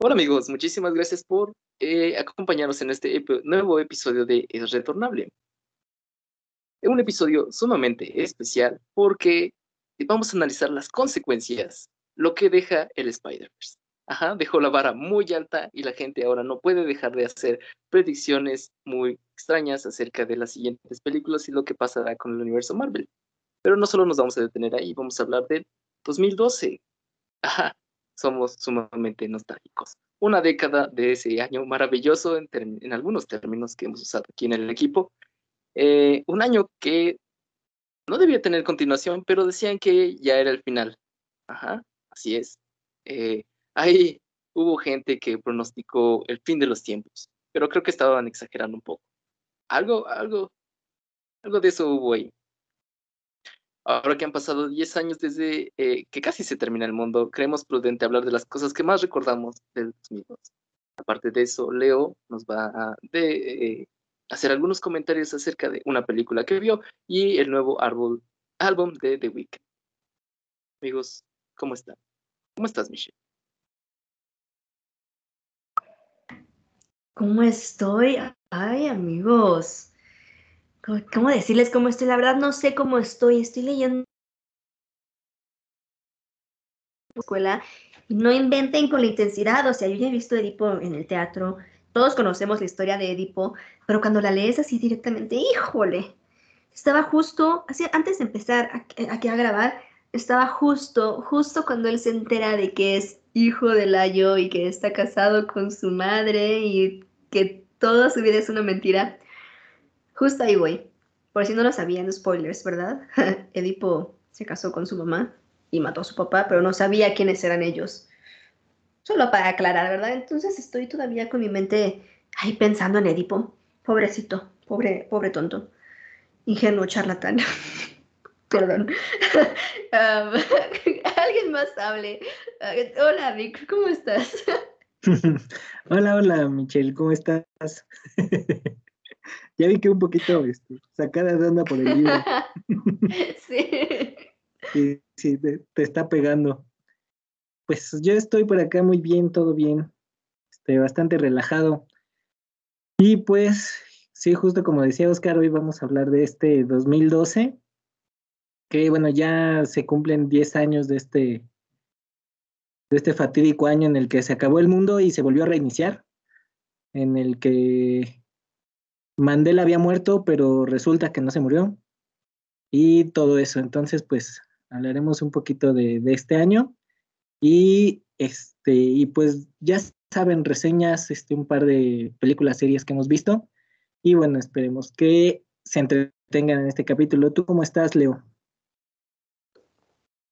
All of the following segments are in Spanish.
Hola amigos, muchísimas gracias por eh, acompañarnos en este nuevo episodio de Es Retornable. Es un episodio sumamente especial porque vamos a analizar las consecuencias, lo que deja el Spider-Verse. Ajá, dejó la vara muy alta y la gente ahora no puede dejar de hacer predicciones muy extrañas acerca de las siguientes películas y lo que pasará con el universo Marvel. Pero no solo nos vamos a detener ahí, vamos a hablar del 2012. Ajá, somos sumamente nostálgicos. Una década de ese año maravilloso en, algunos términos que hemos usado aquí en el equipo. Eh, un año que no debía tener continuación, pero decían que ya era el final. Ajá, así es. Eh, ahí hubo gente que pronosticó el fin de los tiempos, pero creo que estaban exagerando un poco. Algo, algo, algo de eso hubo ahí. Ahora que han pasado 10 años desde eh, que casi se termina el mundo, creemos prudente hablar de las cosas que más recordamos del 2002. Aparte de eso, Leo nos va a de, eh, hacer algunos comentarios acerca de una película que vio y el nuevo árbol, álbum de The Weeknd. Amigos, ¿cómo están? ¿Cómo estás, Michelle? ¿Cómo estoy? Ay, amigos. ¿Cómo decirles cómo estoy? La verdad no sé cómo estoy. Estoy leyendo escuela no inventen con la intensidad. O sea, yo ya he visto Edipo en el teatro. Todos conocemos la historia de Edipo, pero cuando la lees así directamente, híjole, estaba justo, así, antes de empezar aquí a, grabar, estaba justo, justo cuando él se entera de que es hijo de Layo y que está casado con su madre y que toda su vida es una mentira. Justo ahí voy. Por si no lo sabían, spoilers, ¿verdad? Edipo se casó con su mamá y mató a su papá, pero no sabía quiénes eran ellos. Solo para aclarar, ¿verdad? Entonces estoy todavía con mi mente ahí pensando en Edipo. Pobrecito, pobre, pobre tonto. Ingenuo charlatán. Perdón. alguien más hable. hola, Vic, ¿cómo estás? hola, hola, Michelle, ¿cómo estás? Ya vi que un poquito este, sacada de onda por el libro. sí. Sí, sí, te, está pegando. Pues yo estoy por acá muy bien, todo bien, este, bastante relajado. Y pues, sí, justo como decía Oscar, hoy vamos a hablar de este 2012, que bueno, ya se cumplen 10 años de este, de este fatídico año en el que se acabó el mundo y se volvió a reiniciar, en el que Mandela había muerto, pero resulta que no se murió. Y todo eso. Entonces, pues hablaremos un poquito de, este año. Y este, y pues ya saben, reseñas, este, un par de películas, series que hemos visto. Y bueno, esperemos que se entretengan en este capítulo. ¿Tú cómo estás, Leo?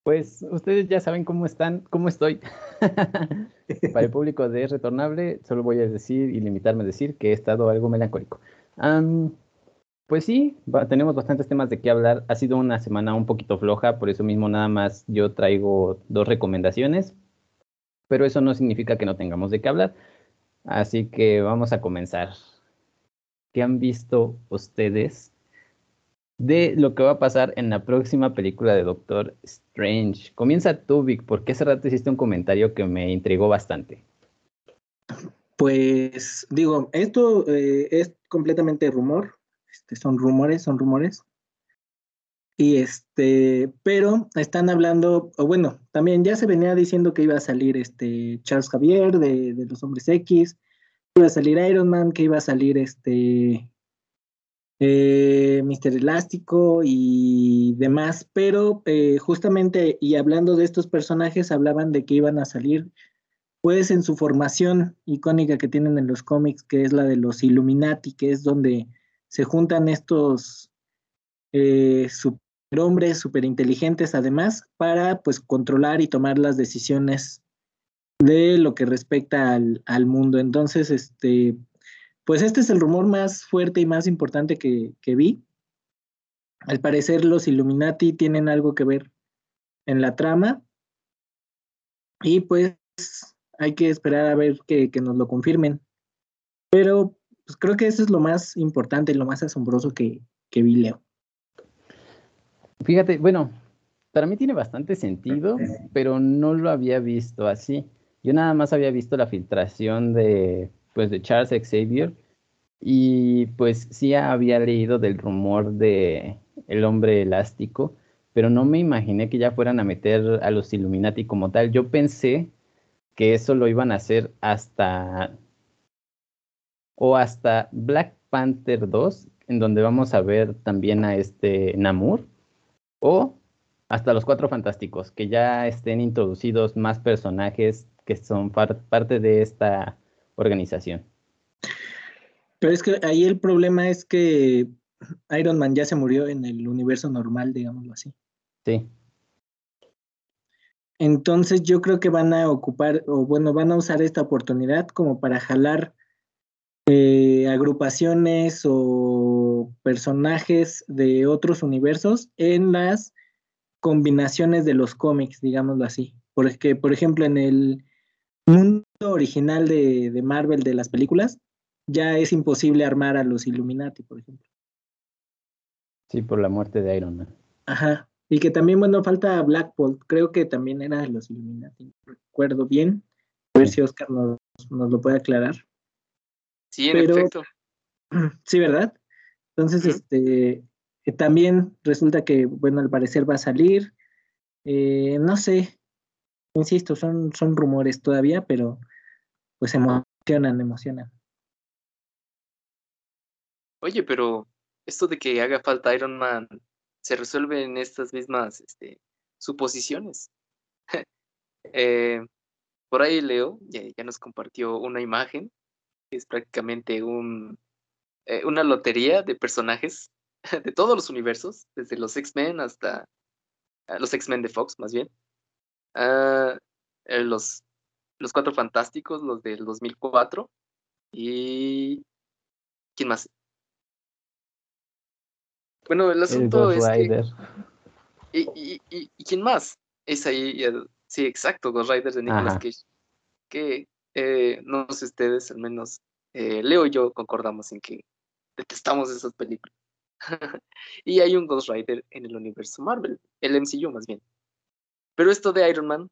Pues ustedes ya saben cómo están, cómo estoy. Para el público de Retornable, solo voy a decir y limitarme a decir que he estado algo melancólico pues sí, tenemos bastantes temas de qué hablar. Ha sido una semana un poquito floja, por eso mismo nada más yo traigo dos recomendaciones, pero eso no significa que no tengamos de qué hablar. Así que vamos a comenzar. ¿Qué han visto ustedes de lo que va a pasar en la próxima película de Doctor Strange? Comienza tú, Vic, porque hace rato hiciste un comentario que me intrigó bastante. Pues digo, esto eh, es completamente rumor, este, son rumores, son rumores. Y este, pero están hablando, o bueno, también ya se venía diciendo que iba a salir este Charles Javier de, los Hombres X, iba a salir Iron Man, que iba a salir este eh, Mister Elástico y demás, pero eh, justamente y hablando de estos personajes, hablaban de que iban a salir pues en su formación icónica que tienen en los cómics, que es la de los Illuminati, que es donde se juntan estos eh, superhombres, superinteligentes además, para pues controlar y tomar las decisiones de lo que respecta al, al, mundo. Entonces, este, pues este es el rumor más fuerte y más importante que, que vi. Al parecer los Illuminati tienen algo que ver en la trama. Y pues hay que esperar a ver que, nos lo confirmen. Pero pues, creo que eso es lo más importante, lo más asombroso que, que vi, Leo. Fíjate, bueno, para mí tiene bastante sentido, pero no lo había visto así. Yo nada más había visto la filtración de, pues, de Charles Xavier y pues sí había leído del rumor de el hombre elástico, pero no me imaginé que ya fueran a meter a los Illuminati como tal. Yo pensé que eso lo iban a hacer hasta o hasta Black Panther 2, en donde vamos a ver también a este Namur, o hasta los Cuatro Fantásticos, que ya estén introducidos más personajes que son parte de esta organización. Pero es que ahí el problema es que Iron Man ya se murió en el universo normal, digámoslo así. Sí. Entonces yo creo que van a ocupar, o bueno, van a usar esta oportunidad como para jalar eh, agrupaciones o personajes de otros universos en las combinaciones de los cómics, digámoslo así. Porque, por ejemplo, en el mundo original de, de Marvel de las películas, ya es imposible armar a los Illuminati, por ejemplo. Sí, por la muerte de Iron Man. Ajá. Y que también, bueno, falta Black Bolt. Creo que también era de los Illuminati. Recuerdo bien. A ver si Oscar nos, nos lo puede aclarar. Sí, en efecto. Sí, ¿verdad? Entonces, este, eh, también resulta que, bueno, al parecer va a salir. Eh, no sé, insisto, son, son rumores todavía, pero pues emocionan, emocionan. Oye, pero esto de que haga falta Iron Man se resuelve en estas mismas este, suposiciones. Eh, por ahí Leo ya, nos compartió una imagen, que es prácticamente un, eh, una lotería de personajes de todos los universos, desde los X-Men hasta uh, los X-Men de Fox, más bien. Uh, los, los Cuatro Fantásticos, los del 2004. Y... ¿Quién más? Bueno, el asunto es que... ¿Y, y, y, quién más? Es ahí, el... sí, exacto, Ghost Rider de Nicolas Cage. Que eh, no sé ustedes, al menos eh, Leo y yo concordamos en que detestamos esas películas. y hay un Ghost Rider en el universo Marvel, el MCU más bien. Pero esto de Iron Man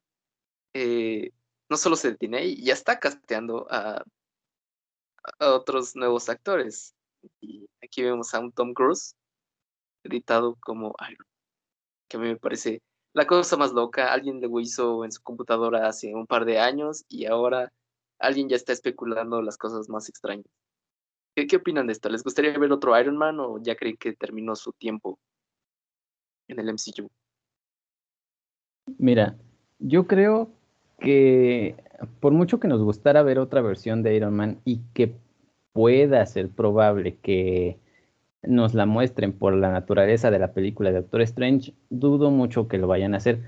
eh, no solo se detiene ahí, ya está casteando a, a otros nuevos actores. Y aquí vemos a un Tom Cruise editado como Iron que a mí me parece la cosa más loca. Alguien lo hizo en su computadora hace un par de años y ahora alguien ya está especulando las cosas más extrañas. ¿Qué, qué opinan de esto? ¿Les gustaría ver otro Iron Man o ya creen que terminó su tiempo en el MCU? Mira, yo creo que por mucho que nos gustara ver otra versión de Iron Man y que pueda ser probable que nos la muestren por la naturaleza de la película de Doctor Strange, dudo mucho que lo vayan a hacer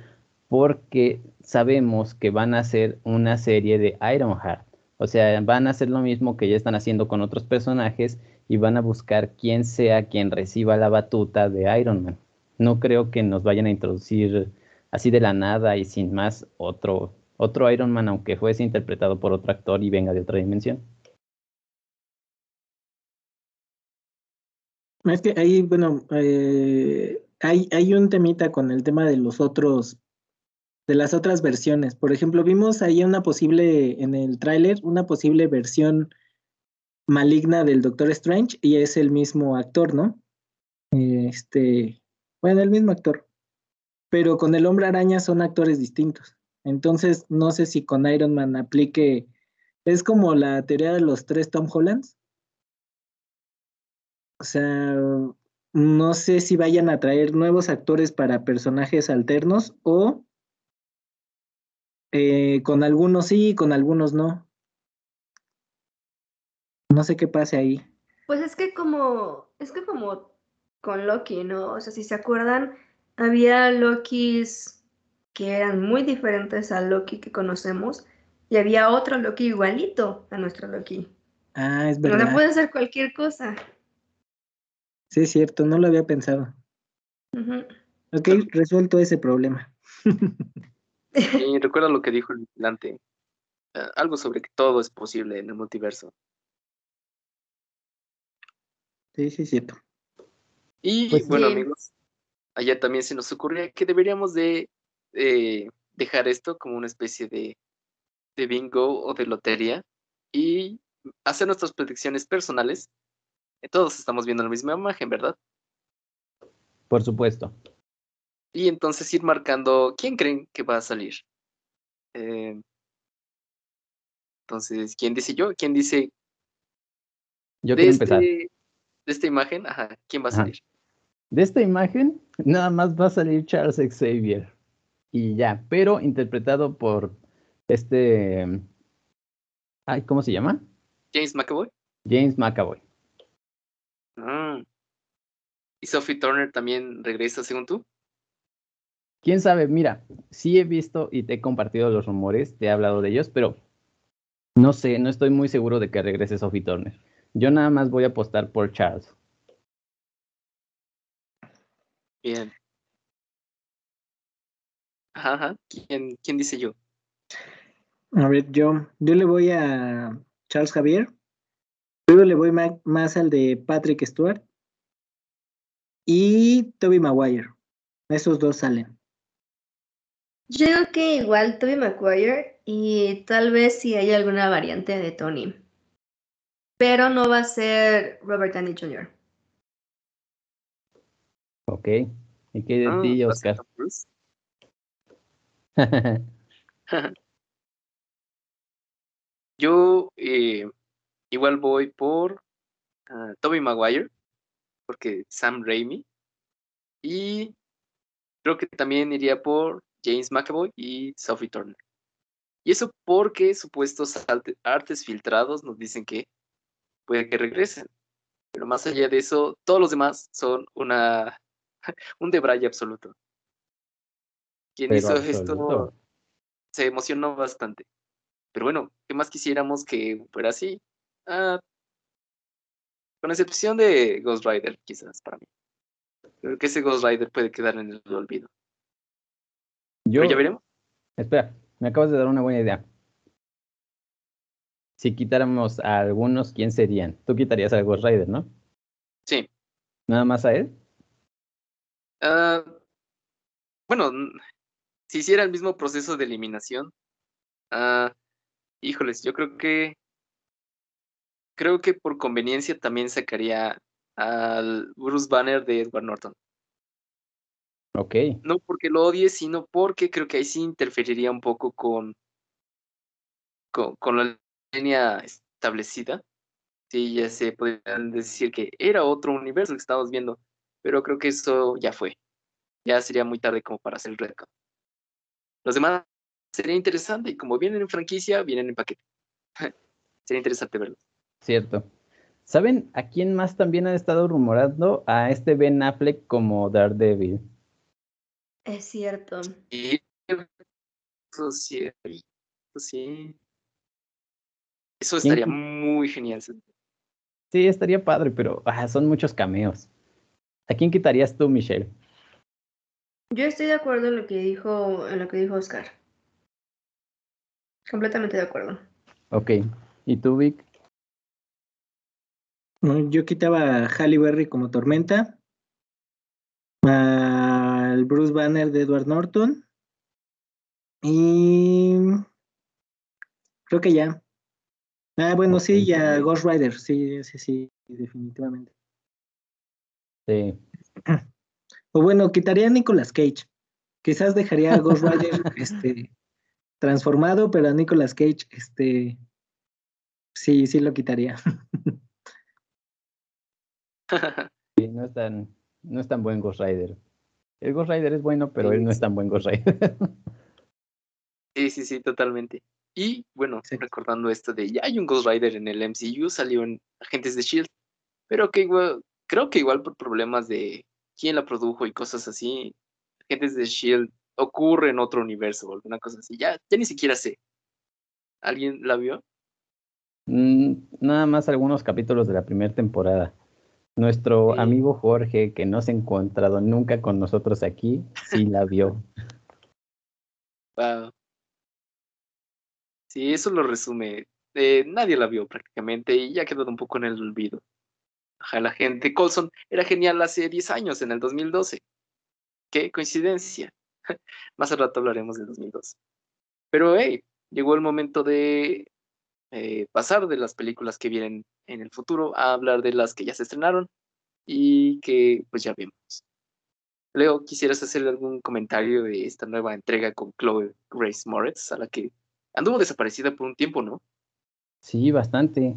porque sabemos que van a hacer una serie de Ironheart. O sea, van a hacer lo mismo que ya están haciendo con otros personajes y van a buscar quién sea quien reciba la batuta de Iron Man. No creo que nos vayan a introducir así de la nada y sin más otro, otro Iron Man, aunque fuese interpretado por otro actor y venga de otra dimensión. Es que ahí, bueno, eh, hay, hay un temita con el tema de los otros, de las otras versiones. Por ejemplo, vimos ahí una posible, en el tráiler, una posible versión maligna del Doctor Strange y es el mismo actor, ¿no? Este, bueno, el mismo actor. Pero con el hombre araña son actores distintos. Entonces, no sé si con Iron Man aplique, es como la teoría de los tres Tom Hollands o sea, no sé si vayan a traer nuevos actores para personajes alternos o eh, con algunos sí, con algunos no. No sé qué pase ahí. Pues es que como, es que como con Loki, ¿no? O sea, si se acuerdan, había Lokis que eran muy diferentes al Loki que conocemos y había otro Loki igualito a nuestro Loki. Ah, es verdad. No puede ser cualquier cosa. Sí, es cierto, no lo había pensado. Ok, resuelto ese problema. y recuerda lo que dijo el vigilante. Ah, algo sobre que todo es posible en el multiverso. Sí, sí, es cierto. Y pues bueno, amigos, allá también se nos ocurría que deberíamos de eh, dejar esto como una especie de de bingo o de lotería y hacer nuestras predicciones personales. Todos estamos viendo la misma imagen, ¿verdad? Por supuesto. Y entonces ir marcando quién creen que va a salir. Eh, entonces, ¿quién dice yo? ¿Quién dice Yo quiero este- empezar. de esta imagen? Ajá, ¿quién va a Ajá. salir? De esta imagen, nada más va a salir Charles Xavier. Y ya, pero interpretado por este. Ay, ¿cómo se llama? ¿James McAvoy? James McAvoy. Ah. ¿Y Sophie Turner también regresa según tú? Quién sabe, mira, sí he visto y te he compartido los rumores, te he hablado de ellos, pero no sé, no estoy muy seguro de que regrese Sophie Turner. Yo nada más voy a apostar por Charles. Bien. Ajá, ajá. ¿Quién, quién dice yo? A ver, yo, yo le voy a Charles Javier. Luego le voy más al de Patrick Stewart. Y Toby Maguire. Esos dos salen. Yo digo que igual Tobey Maguire y tal vez si hay alguna variante de Tony. Pero no va a ser Robert Downey Jr. Ok. ¿Y qué de Ah, ti, ¿va a ser Oscar? Yo eh, igual voy por ah, Tobey Maguire, porque Sam Raimi. Y creo que también iría por James McAvoy y Sophie Turner. Y eso porque supuestos artes filtrados nos dicen que puede que regresen. Pero más allá de eso, todos los demás son una un debraye absoluto. Quien Pero hizo esto se emocionó bastante. Pero bueno, ¿qué más quisiéramos que fuera así? Ah, con excepción de Ghost Rider, quizás para mí. Creo que ese Ghost Rider puede quedar en el olvido. Yo, Pero ya veremos. espera, me acabas de dar una buena idea. Si quitáramos a algunos, ¿quién serían? Tú quitarías a Ghost Rider, ¿no? Sí. Nada más a él. Ah, bueno, si hiciera el mismo proceso de eliminación, ah, híjoles, yo creo que creo que por conveniencia también sacaría al Bruce Banner de Edward Norton. Ok. No porque lo odie, sino porque creo que ahí sí interferiría un poco con, con, con la línea establecida. Sí, ya se podrían decir que era otro universo que estábamos viendo, pero creo que eso ya fue. Ya sería muy tarde como para hacer el retcon. Los demás sería interesante, y como vienen en franquicia, vienen en paquete. sería interesante verlos. Cierto. ¿Saben a quién más también ha estado rumorando? A este Ben Affleck como Daredevil. Es cierto. Eso sí, eso sí. Eso ¿Quién- estaría muy genial. Sí, estaría padre, pero ah, son muchos cameos. ¿A quién quitarías tú, Michelle? Yo estoy de acuerdo en lo que dijo, en lo que dijo Oscar. Completamente de acuerdo. Ok. ¿Y tú, Vic? Yo quitaba a Halle Berry como Tormenta. Al Bruce Banner de Edward Norton. Y creo que ya. Ah, bueno, sí, ya Ghost Rider, sí, sí, sí, definitivamente. Sí. O bueno, quitaría a Nicolas Cage. Quizás dejaría a Ghost Rider este, transformado, pero a Nicolas Cage, este, sí, sí lo quitaría. Sí, no es tan, no es tan buen Ghost Rider. El Ghost Rider es bueno, pero él no es tan buen Ghost Rider. Sí, sí, sí, totalmente. Y bueno, Sí. recordando esto de ya hay un Ghost Rider en el MCU, salió en Agentes de Shield, pero que igual, creo que igual por problemas de quién la produjo y cosas así, Agentes de Shield ocurre en otro universo o alguna cosa así. Ya, ya ni siquiera sé. ¿Alguien la vio? Mm, Nada más algunos capítulos de la primera temporada. Nuestro Sí. amigo Jorge, que no se ha encontrado nunca con nosotros aquí, sí la vio. Wow. Sí, eso lo resume. Eh, nadie la vio prácticamente y ya quedó un poco en el olvido. Ajá, la gente. Colson era genial hace 10 años, en el 2012. Qué coincidencia. Más al rato hablaremos del 2012. Pero, hey, llegó el momento de eh, pasar de las películas que vienen en el futuro a hablar de las que ya se estrenaron y que pues ya vimos. Leo, ¿quisieras hacer algún comentario de esta nueva entrega con Chloe Grace Moretz, a la que anduvo desaparecida por un tiempo, ¿no? Sí, bastante.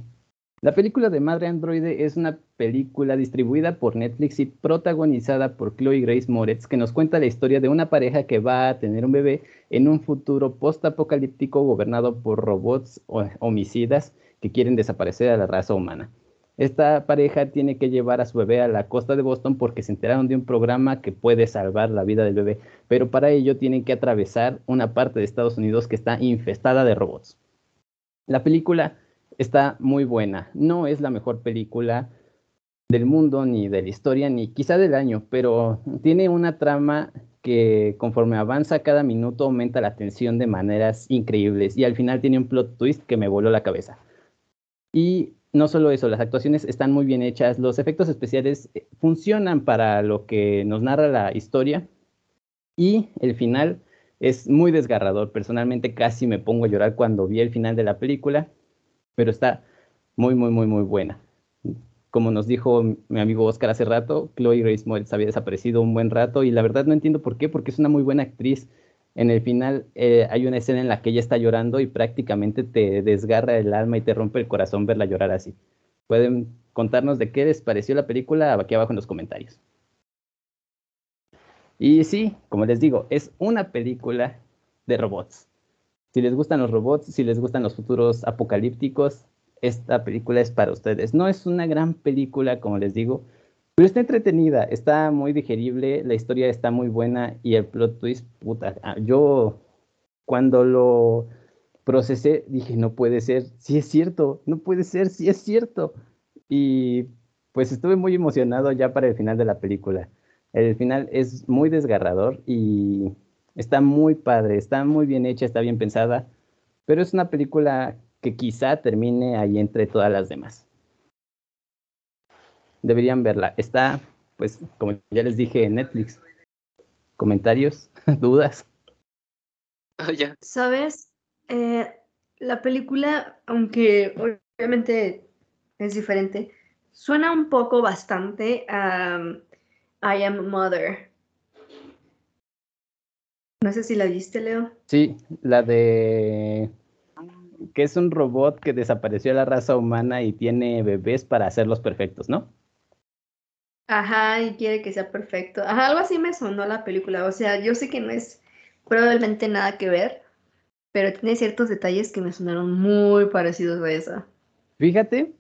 La película de Madre Androide es una película distribuida por Netflix y protagonizada por Chloe Grace Moretz, que nos cuenta la historia de una pareja que va a tener un bebé en un futuro post-apocalíptico gobernado por robots homicidas que quieren desaparecer a la raza humana. Esta pareja tiene que llevar a su bebé a la costa de Boston porque se enteraron de un programa que puede salvar la vida del bebé, pero para ello tienen que atravesar una parte de Estados Unidos que está infestada de robots. La película está muy buena. No es la mejor película del mundo, ni de la historia, ni quizá del año, pero tiene una trama que conforme avanza cada minuto aumenta la tensión de maneras increíbles y al final tiene un plot twist que me voló la cabeza. Y no solo eso, las actuaciones están muy bien hechas, los efectos especiales eh, funcionan para lo que nos narra la historia y el final es muy desgarrador. Personalmente casi me pongo a llorar cuando vi el final de la película pero está muy, muy, muy, muy buena. Como nos dijo mi amigo Oscar hace rato, Chloe Grace Moritz había desaparecido un buen rato y la verdad no entiendo por qué, porque es una muy buena actriz. En el final eh, hay una escena en la que ella está llorando y prácticamente te desgarra el alma y te rompe el corazón verla llorar así. Pueden contarnos de qué les pareció la película aquí abajo en los comentarios. Y sí, como les digo, es una película de robots. Si les gustan los robots, si les gustan los futuros apocalípticos, esta película es para ustedes. No es una gran película, como les digo, pero está entretenida, está muy digerible, la historia está muy buena y el plot twist, puta, ah, yo cuando lo procesé dije, no puede ser, sí es cierto, no puede ser, sí es cierto. Y pues estuve muy emocionado ya para el final de la película. El final es muy desgarrador y Está muy padre, está muy bien hecha, está bien pensada, pero es una película que quizá termine ahí entre todas las demás. Deberían verla. Está, pues, como ya les dije, en Netflix. ¿Comentarios? ¿Dudas? Ah, ya. ¿Sabes? Eh, la película, aunque obviamente es diferente, suena un poco bastante a um, I Am Mother. No sé si la viste, Leo. Sí, la de que es un robot que desapareció de la raza humana y tiene bebés para hacerlos perfectos, ¿no? Ajá, y quiere que sea perfecto. Ajá, algo así me sonó la película. O sea, yo sé que no es probablemente nada que ver, pero tiene ciertos detalles que me sonaron muy parecidos a esa. Fíjate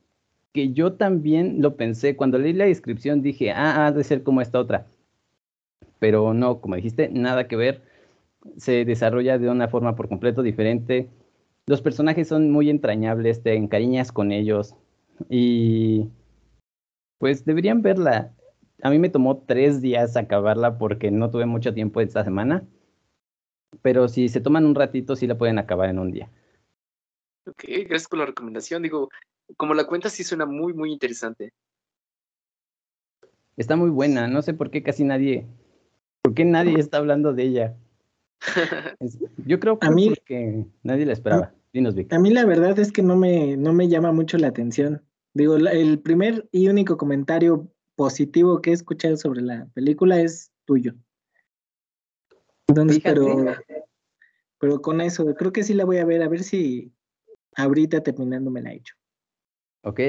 que yo también lo pensé. Cuando leí la descripción dije, ah, ha de ser como esta otra. Pero no, como dijiste, nada que ver se desarrolla de una forma por completo diferente. Los personajes son muy entrañables, te encariñas con ellos y pues deberían verla. A mí me tomó tres días acabarla porque no tuve mucho tiempo esta semana, pero si se toman un ratito sí la pueden acabar en un día. Ok, gracias por la recomendación. Digo, como la cuenta sí suena muy, muy interesante. Está muy buena, no sé por qué casi nadie, por qué nadie está hablando de ella. Yo creo que a mí, nadie la esperaba. Dinos, A mí la verdad es que no me, no me llama mucho la atención. Digo, el primer y único comentario positivo que he escuchado sobre la película es tuyo. Entonces, pero, pero con eso, creo que sí la voy a ver, a ver si ahorita terminando me la he hecho. Ok.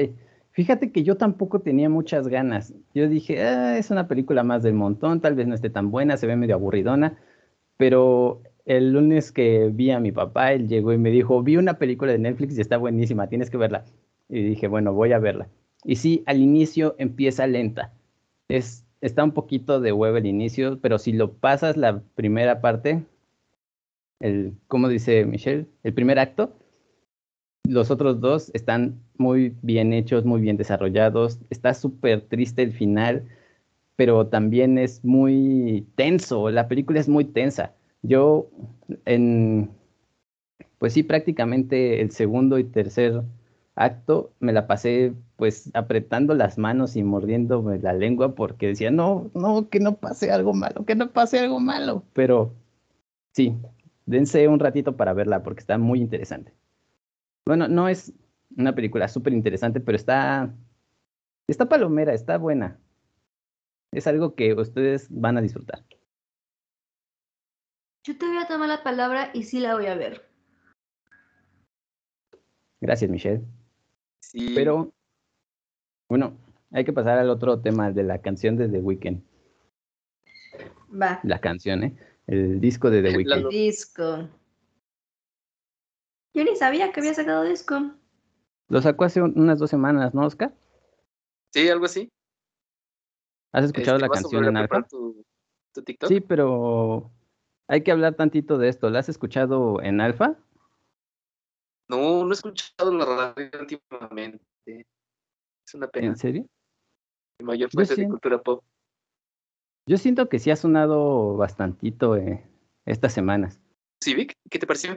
Fíjate que yo tampoco tenía muchas ganas. Yo dije, ah, es una película más del montón, tal vez no esté tan buena, se ve medio aburridona pero el lunes que vi a mi papá, él llegó y me dijo, vi una película de Netflix y está buenísima, tienes que verla. Y dije, bueno, voy a verla. Y sí, al inicio empieza lenta. Es, está un poquito de huevo el inicio, pero si lo pasas la primera parte, el, ¿cómo dice Michelle? El primer acto, los otros dos están muy bien hechos, muy bien desarrollados. Está súper triste el final pero también es muy tenso, la película es muy tensa. Yo en, pues sí, prácticamente el segundo y tercer acto me la pasé pues apretando las manos y mordiéndome la lengua porque decía, no, no, que no pase algo malo, que no pase algo malo. Pero sí, dense un ratito para verla porque está muy interesante. Bueno, no es una película súper interesante, pero está, está palomera, está buena. Es algo que ustedes van a disfrutar. Yo te voy a tomar la palabra y sí la voy a ver. Gracias, Michelle. Sí. Pero, bueno, hay que pasar al otro tema de la canción de The Weeknd. Va. La canción, ¿eh? El disco de The Weeknd. El disco. Yo ni sabía que había sacado disco. Lo sacó hace un- unas dos semanas, ¿no, Oscar? Sí, algo así. ¿Has escuchado Este, la ¿vas a canción en a alfa? preparar Tu, tu TikTok? Sí, pero hay que hablar tantito de esto. ¿La has escuchado en alfa? No, no he escuchado la radio últimamente. Es una pena. ¿En serio? Mi mayor Yo fuente de siento- cultura pop. Yo siento que sí ha sonado bastantito eh, estas semanas. ¿Sí, Vic? ¿Qué te pareció?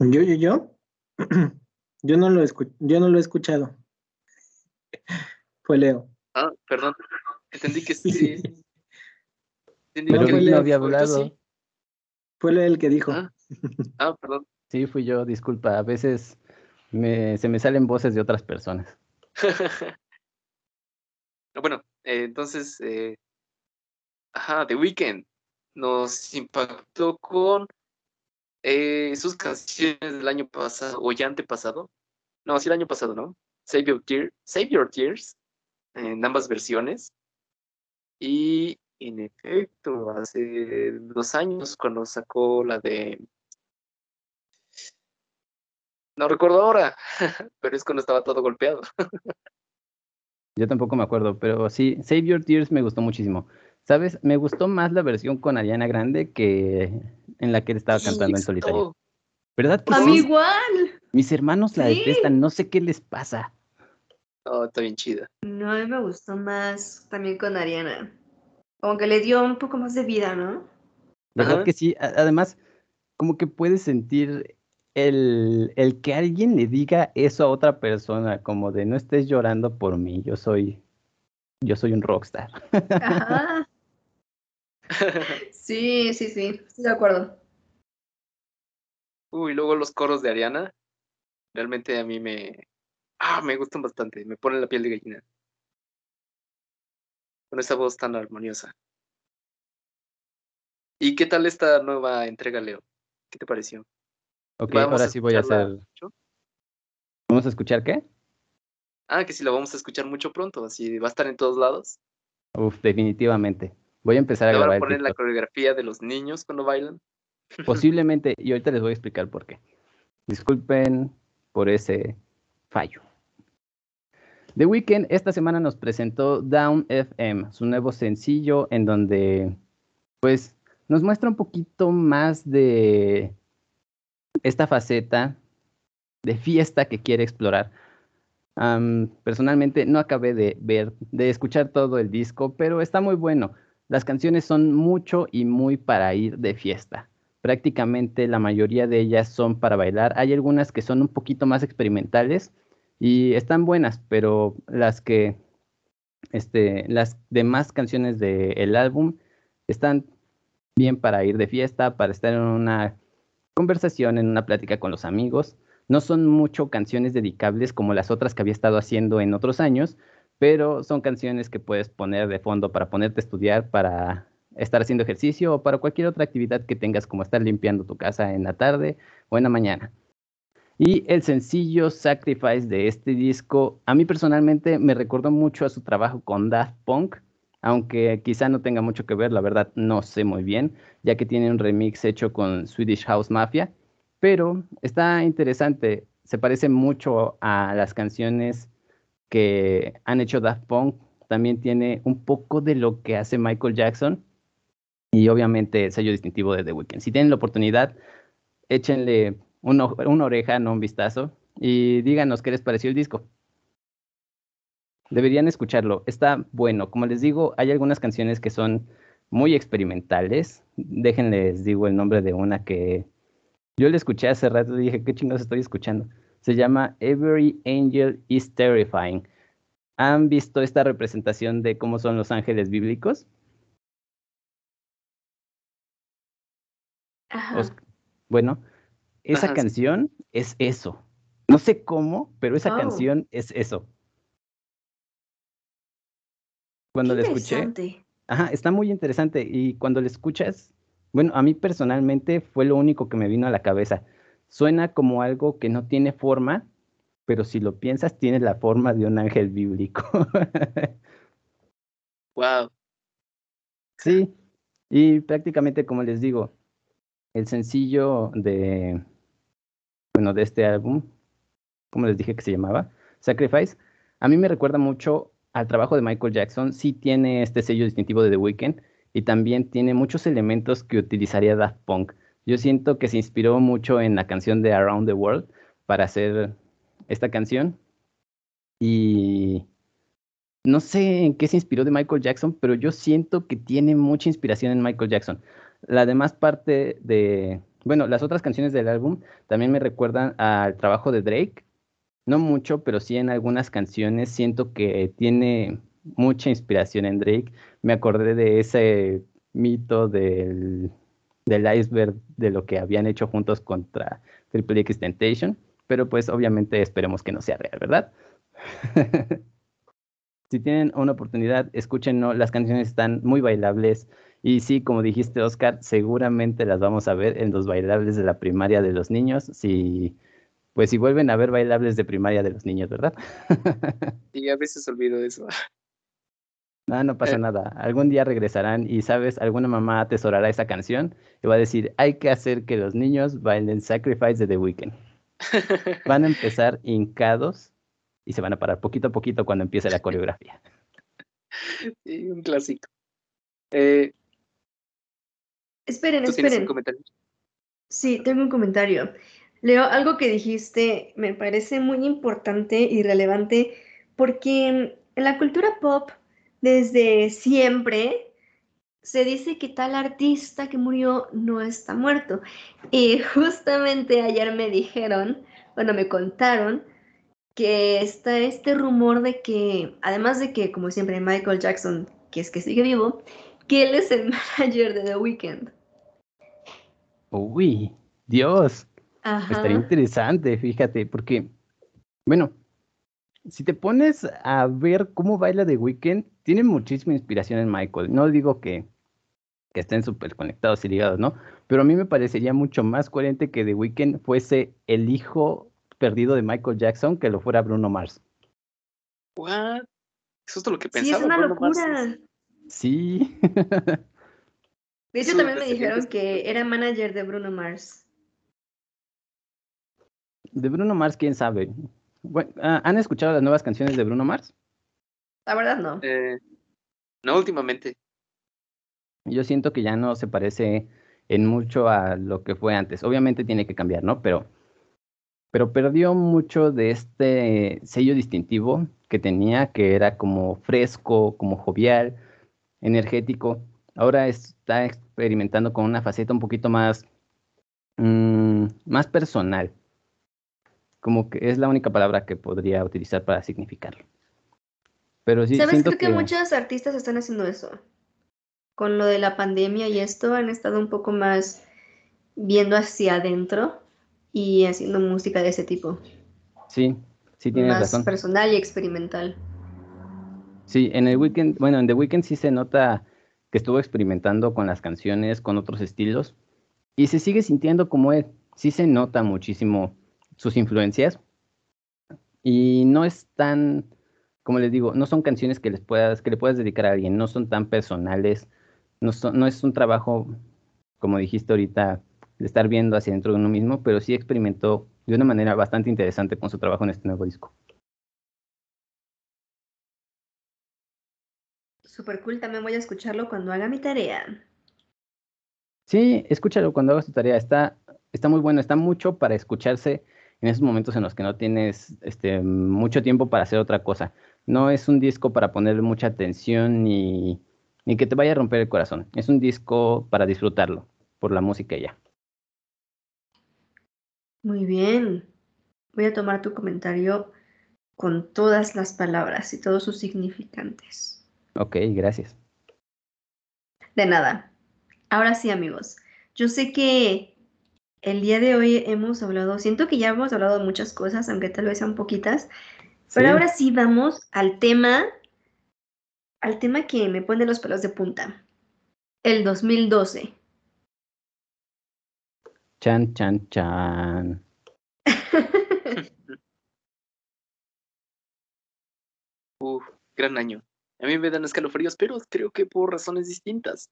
Yo, yo, yo. Yo no lo escu- yo no lo he escuchado. Fue Leo. Ah, perdón. Entendí que sí. Entendí Pero que fue Vic Leo, no había hablado. sí. Fue Leo el que dijo. Ah, ah, perdón. Sí, fui yo, disculpa. A veces se me salen voces de otras personas. bueno, eh, entonces, eh, ajá, The Weeknd nos impactó con eh, sus canciones del año pasado, o ya antepasado. No, sí, el año pasado, ¿no? Save Your, Tear- Save Your Tears, en ambas versiones. Y en efecto, hace dos años, cuando sacó la de. No recuerdo ahora, pero es cuando estaba todo golpeado. Yo tampoco me acuerdo, pero sí, Save Your Tears me gustó muchísimo. ¿Sabes? Me gustó más la versión con Ariana Grande que en la que él estaba Sí, cantando en solitario. ¿Verdad que A sí? mí igual. Mis hermanos la Sí. detestan, no sé qué les pasa. Oh, está bien chida. No, a mí me gustó más también con Ariana. Como que le dio un poco más de vida, ¿no? ¿Verdad Ajá. que sí? Además, como que puedes sentir el, el que alguien le diga eso a otra persona, como de no estés llorando por mí, yo soy, yo soy un rockstar. Ajá. Sí, sí, sí. Estoy de acuerdo. Uy, luego los coros de Ariana, realmente a mí me, ah, me gustan bastante, me ponen la piel de gallina. Con esa voz tan armoniosa. ¿Y qué tal esta nueva entrega, Leo? ¿Qué te pareció? Ok, ahora sí voy a hacer. mucho. ¿Vamos a escuchar qué? Ah, que sí la vamos a escuchar mucho pronto, así va a estar en todos lados. Uf, definitivamente. Voy a empezar a Le van grabar a poner la coreografía de los niños cuando bailan. Posiblemente, y ahorita les voy a explicar por qué. Disculpen por ese fallo. The Weeknd esta semana nos presentó Down FM, su nuevo sencillo en donde pues nos muestra un poquito más de esta faceta de fiesta que quiere explorar. Personalmente no acabé de ver, de escuchar todo el disco, pero está muy bueno. Las canciones son mucho y muy para ir de fiesta. Prácticamente la mayoría de ellas son para bailar. Hay algunas que son un poquito más experimentales y están buenas, pero las que, este, las demás canciones del álbum están bien para ir de fiesta, para estar en una conversación, en una plática con los amigos. No son mucho canciones dedicables como las otras que había estado haciendo en otros años, pero son canciones que puedes poner de fondo para ponerte a estudiar, para estar haciendo ejercicio o para cualquier otra actividad que tengas, como estar limpiando tu casa en la tarde o en la mañana. Y el sencillo Sacrifice de este disco, a mí personalmente me recordó mucho a su trabajo con Daft Punk, aunque quizá no tenga mucho que ver, la verdad no sé muy bien, ya que tiene un remix hecho con Swedish House Mafia, pero está interesante, se parece mucho a las canciones que han hecho Daft Punk, también tiene un poco de lo que hace Michael Jackson y obviamente el sello distintivo de The Weeknd. Si tienen la oportunidad, échenle una, una oreja, no un vistazo, y díganos qué les pareció el disco. Deberían escucharlo, está bueno. Como les digo, hay algunas canciones que son muy experimentales. Déjenles, digo el nombre de una que yo le escuché hace rato y dije, ¿qué chingados estoy escuchando? Se llama Every Angel is Terrifying. ¿Han visto esta representación de cómo son los ángeles bíblicos? Ajá. Bueno, esa Ajá, canción es eso. No sé cómo, pero esa Oh. canción es eso. Cuando Qué la escuché, ajá, está muy interesante y cuando la escuchas, bueno, a mí personalmente fue lo único que me vino a la cabeza. Suena como algo que no tiene forma, pero si lo piensas, tiene la forma de un ángel bíblico. Wow. Sí, y prácticamente como les digo, el sencillo de, bueno, de este álbum, como les dije que se llamaba, Sacrifice, a mí me recuerda mucho al trabajo de Michael Jackson, sí tiene este sello distintivo de The Weeknd y también tiene muchos elementos que utilizaría Daft Punk. Yo siento que se inspiró mucho en la canción de Around the World para hacer esta canción y no sé en qué se inspiró de Michael Jackson, pero yo siento que tiene mucha inspiración en Michael Jackson. La demás parte de, bueno, las otras canciones del álbum también me recuerdan al trabajo de Drake. No mucho, pero sí en algunas canciones siento que tiene mucha inspiración en Drake. Me acordé de ese mito del, del iceberg de lo que habían hecho juntos contra Triple X Temptation, pero pues obviamente esperemos que no sea real, ¿verdad? si tienen una oportunidad, escúchenlo, las canciones están muy bailables y sí, como dijiste Oscar, seguramente las vamos a ver en los bailables de la primaria de los niños, si pues si vuelven a ver bailables de primaria de los niños, ¿verdad? Y a veces olvido eso. No, no pasa Eh. nada. Algún día regresarán y, sabes, alguna mamá atesorará esa canción y va a decir, hay que hacer que los niños bailen Sacrifice de The Weeknd. Van a empezar hincados y se van a parar poquito a poquito cuando empiece la coreografía. Sí, un clásico. Eh, Esperen, ¿Tú tienes un esperen. comentario? Sí, tengo un comentario. Leo, algo que dijiste me parece muy importante y relevante porque en la cultura pop, desde siempre, se dice que tal artista que murió no está muerto. Y justamente ayer me dijeron, bueno, me contaron que está este rumor de que, además de que, como siempre, Michael Jackson, que es que sigue vivo, que él es el manager de The Weeknd. Uy, Dios. Ajá. Estaría interesante, fíjate, porque, bueno, si te pones a ver cómo baila The Weeknd, tiene muchísima inspiración en Michael. No digo que, que estén súper conectados y ligados, ¿no? Pero a mí me parecería mucho más coherente que The Weeknd fuese el hijo perdido de Michael Jackson que lo fuera Bruno Mars. What? Es justo lo que Sí, es pensaba. una Bruno Mars. locura. Sí. De hecho, también me dijeron que era manager de Bruno Mars. De Bruno Mars, quién sabe. Bueno, ah, ¿Han escuchado las nuevas canciones de Bruno Mars? La verdad, no. Eh, no, últimamente. Yo siento que ya no se parece en mucho a lo que fue antes. Obviamente tiene que cambiar, ¿no? Pero, pero perdió mucho de este sello distintivo que tenía, que era como fresco, como jovial, energético. Ahora está experimentando con una faceta un poquito más, mm, más personal. Como que es la única palabra que podría utilizar para significarlo. Pero sí, ¿Sabes? Creo que, que... muchos artistas están haciendo eso. Con lo de la pandemia y esto, han estado un poco más viendo hacia adentro y haciendo música de ese tipo. Sí, sí tienes más razón. personal y experimental. Sí, en el weekend, bueno, en The Weeknd sí se nota que estuvo experimentando con las canciones, con otros estilos, y se sigue sintiendo como él. Sí se nota muchísimo sus influencias, y no es tan, como les digo, no son canciones que les puedas, que le puedas dedicar a alguien, no son tan personales, no, son- no es un trabajo, como dijiste ahorita, de estar viendo hacia dentro de uno mismo, pero sí experimentó de una manera bastante interesante con su trabajo en este nuevo disco. Super cool, también voy a escucharlo cuando haga mi tarea. Sí, escúchalo cuando hagas tu tarea. Está, está muy bueno, está mucho para escucharse en esos momentos en los que no tienes este, mucho tiempo para hacer otra cosa. No es un disco para ponerle mucha atención ni, ni que te vaya a romper el corazón. Es un disco para disfrutarlo por la música y ya. Muy bien. Voy a tomar tu comentario con todas las palabras y todos sus significantes. Ok, gracias. De nada. Ahora sí, amigos. Yo sé que el día de hoy hemos hablado, siento que ya hemos hablado de muchas cosas, aunque tal vez sean poquitas, pero Sí. ahora sí vamos al tema, al tema que me pone los pelos de punta. El 2012. Chan, chan, chan. Uf, gran año. A mí me dan escalofríos, pero creo que por razones distintas.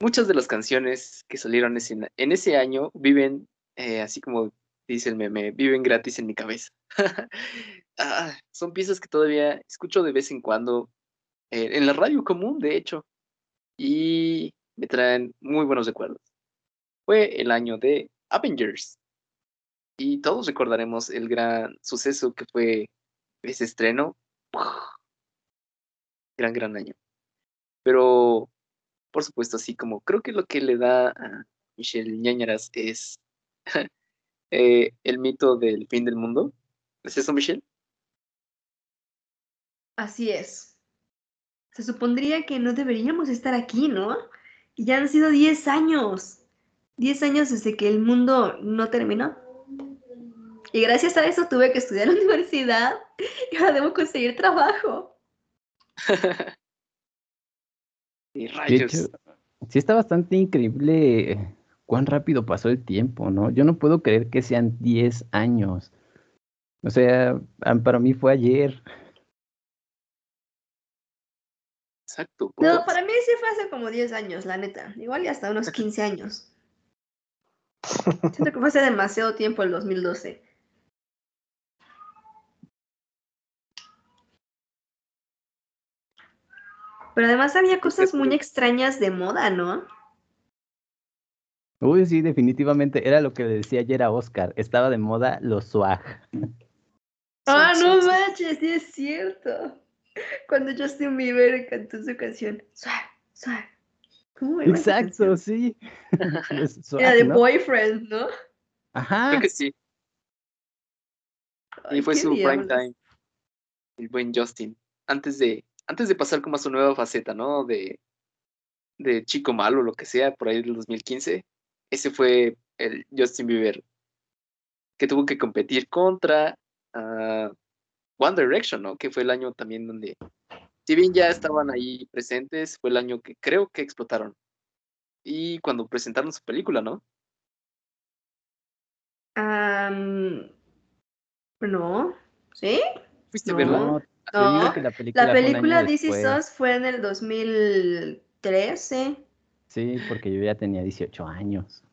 Muchas de las canciones que salieron ese- en ese año viven, eh, así como dice el meme, viven gratis en mi cabeza. Ah, son piezas que todavía escucho de vez en cuando eh, en la radio común, de hecho, y me traen muy buenos recuerdos. Fue el año de Avengers. Y todos recordaremos el gran suceso que fue ese estreno. Gran, gran año. Pero, por supuesto, así como creo que lo que le da a Michelle Ñañaras es eh, el mito del fin del mundo. ¿Es eso, Michelle? Así es. Se supondría que no deberíamos estar aquí, ¿no? Y ya han sido 10 años. 10 años desde que el mundo no terminó. Y gracias a eso tuve que estudiar en la universidad y ahora debo conseguir trabajo. Y De hecho, sí está bastante increíble cuán rápido pasó el tiempo, ¿no? Yo no puedo creer que sean 10 años. O sea, para mí fue ayer. Exacto. No, poco- para mí sí fue hace como 10 años, la neta. Igual y hasta unos 15 años. Siento que fue hace demasiado tiempo el 2012. Pero además había cosas muy extrañas de moda, ¿no? Uy, sí, definitivamente era lo que le decía ayer a Oscar. Estaba de moda los swag. Ah, no manches, sí es cierto. Cuando Justin Bieber cantó su canción, Swag, Swag. ¿Cómo era Exacto, sí. Swag, Era de ¿no? Boyfriend, ¿no? Ajá. Creo que sí. Ay, Y fue su prime time. El buen Justin. Antes de, antes de pasar como a su nueva faceta, ¿no? De, de chico malo, lo que sea, por ahí del 2015. Ese fue el Justin Bieber que tuvo que competir contra ah, One Direction, ¿no? Que fue el año también donde, si bien ya estaban ahí presentes, fue el año que creo que explotaron. Y cuando presentaron su película, ¿no? No, ¿sí? ¿Fuiste No. verla? No, que la película, La película This Is. Us fue en el 2013. Sí, porque yo ya tenía 18 años.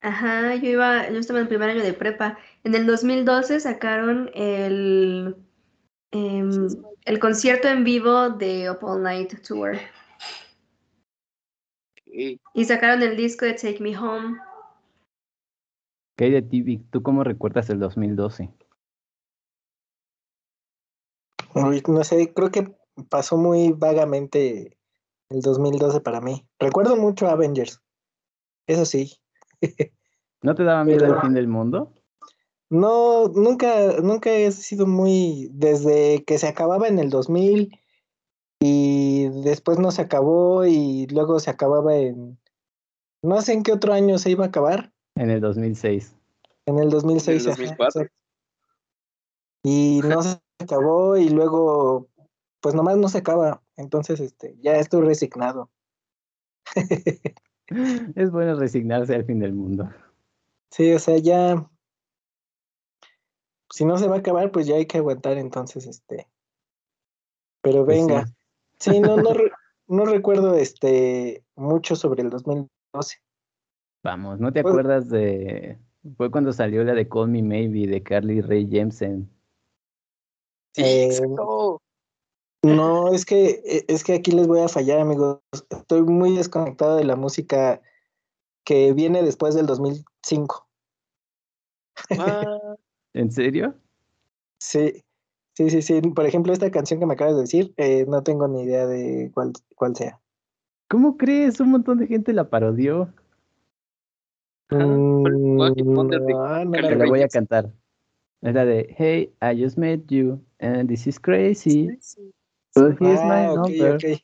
Ajá, yo iba, yo estaba en el primer año de prepa. En el 2012 sacaron el, em, el concierto en vivo de Up All Night Tour. Y sacaron el disco de Take Me Home. ¿Qué hay de ti? ¿Tú cómo recuerdas el 2012? No sé, creo que pasó muy vagamente el 2012 para mí. Recuerdo mucho Avengers, eso sí. ¿No te daba miedo Pero- el fin del mundo? No, nunca, nunca he sido muy, desde que se acababa en el 2000 y después no se acabó y luego se acababa en, no sé en qué otro año se iba a acabar, En el 2006. en el 2006. En el ajá, 2004. exacto. Y no se acabó y luego, pues nomás no se acaba, entonces este, ya estoy resignado. Es bueno resignarse al fin del mundo. Sí, o sea, ya, si no se va a acabar, pues ya hay que aguantar entonces, este, pero Pues sí. venga. Sí, no, no, no recuerdo este mucho sobre el 2012. Vamos, ¿no te Pues- acuerdas de... Fue cuando salió la de Call Me Maybe de Carly Rae Jepsen. Sí, Eh, exacto. No, es que e- es que aquí les voy a fallar, amigos. Estoy muy desconectado de la música que viene después del 2005. Ah, ¿En serio? Sí, sí, sí, sí. Por ejemplo, esta canción que me acabas de decir, eh, no tengo ni idea de cuál, cuál sea. ¿Cómo crees? Un montón de gente la parodió. Wonder de Mm, no, no Te la voy a cantar. Es la de Hey, I just met you and this is crazy. But here's my Ah, ok, number. ok.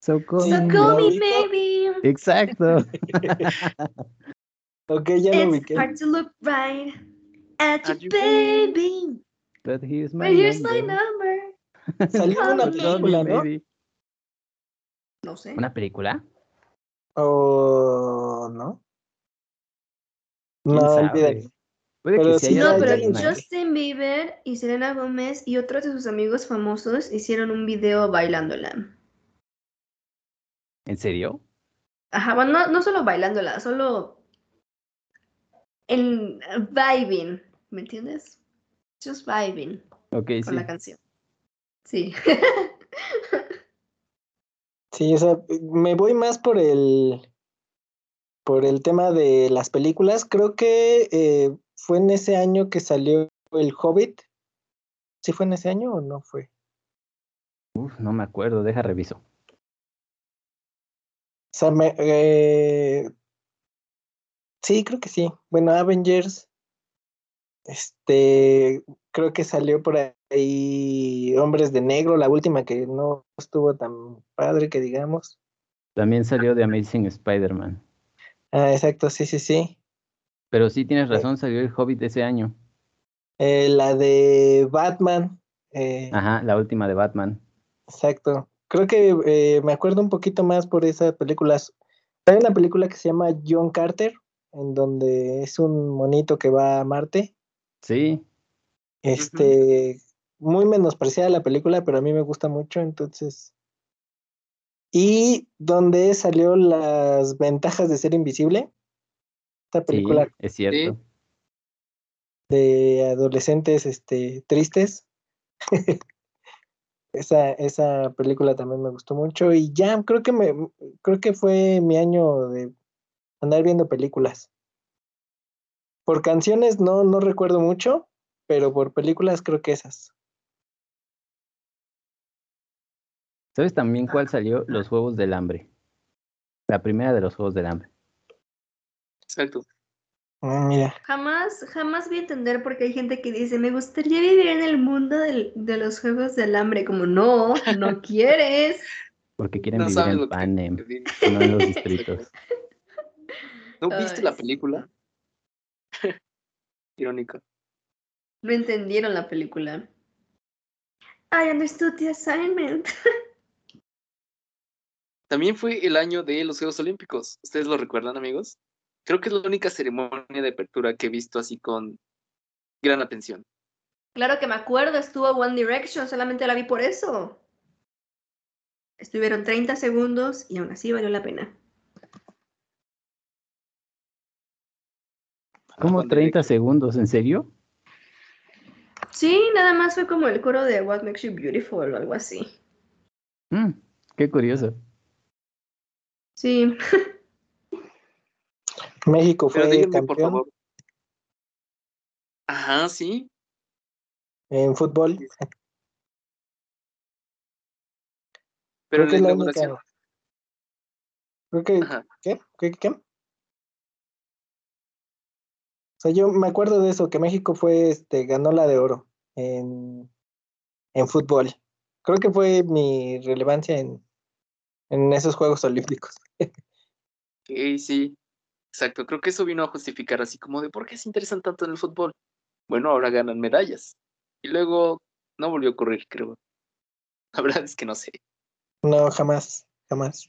So call Sí, So me. call me maybe. Exacto. Ok, ya lo It's ubiqué. hard to look right at At you, baby. But here's my But here's my number. number. Salió Call una me película, ¿no? Maybe. No sé. ¿Una película? ¿O no? ¿Quién No, sabe? Puede Pero que sí No, pero. Justin Bieber y Selena Gómez y otros de sus amigos famosos hicieron un video bailándola. ¿En serio? Ajá, bueno, no, no solo bailándola, solo en vibing, ¿me entiendes? Just vibing Ok, con sí. la canción. Sí. Sí, o sea, me voy más por el por el tema de las películas. Creo que eh, fue en ese año que salió El Hobbit. ¿Sí fue en ese año o no fue? Uf, no me acuerdo, deja reviso. O sea, me, eh, sí, creo que sí. Bueno, Avengers. Este, creo que salió por ahí Hombres de Negro, la última que no estuvo tan padre que digamos. También salió de Amazing Spider-Man. Ah, exacto, sí, sí, sí. Pero sí tienes razón, salió el Hobbit ese año. Eh, la de Batman. eh, Ajá, la última de Batman. Exacto. Creo que eh, me acuerdo un poquito más por esas películas. Hay una película que se llama John Carter, en donde es un monito que va a Marte. Sí, Este, muy menospreciada la película, pero a mí me gusta mucho, entonces. Y donde salió las ventajas de ser invisible. Esta sí, película es cierto. de adolescentes este, tristes. esa, esa película también me gustó mucho. Y ya creo que me creo que fue mi año de andar viendo películas. Por canciones no, no recuerdo mucho, pero por películas creo que esas. ¿Sabes también cuál salió? Los Juegos del Hambre. La primera de los Juegos del Hambre. Exacto. Ah, mira, Jamás, jamás voy a entender por qué hay gente que dice, me gustaría vivir en el mundo del- de los juegos del hambre. Como, no, no quieres. Porque quieren No vivir en que Panem, no en los distritos. ¿No viste Ay, la película? Irónico. No entendieron la película. I understood the assignment. También fue el año de los Juegos Olímpicos. ¿Ustedes lo recuerdan, amigos? Creo que es la única ceremonia de apertura que he visto así con gran atención. Claro que me acuerdo, estuvo One Direction, solamente la vi por eso. Estuvieron 30 segundos y aún así valió la pena. ¿Cómo One 30 Direction. segundos? ¿En serio? Sí, nada más fue como el coro de What Makes You Beautiful o algo así. Mm, qué curioso. Sí, México fue díganme, por campeón favor. Ajá, sí. en fútbol. Pero Creo en la inauguración. Creo que Ajá. ¿Qué? ¿Qué? ¿Qué? O sea, yo me acuerdo de eso, que México fue, este, ganó la de oro en, en fútbol. Creo que fue mi relevancia en, en esos Juegos Olímpicos. Ok, sí. Exacto. Creo que eso vino a justificar así como de por qué se interesan tanto en el fútbol. Bueno, ahora ganan medallas. Y luego no volvió a ocurrir, creo. La verdad es que no sé. No, jamás, jamás.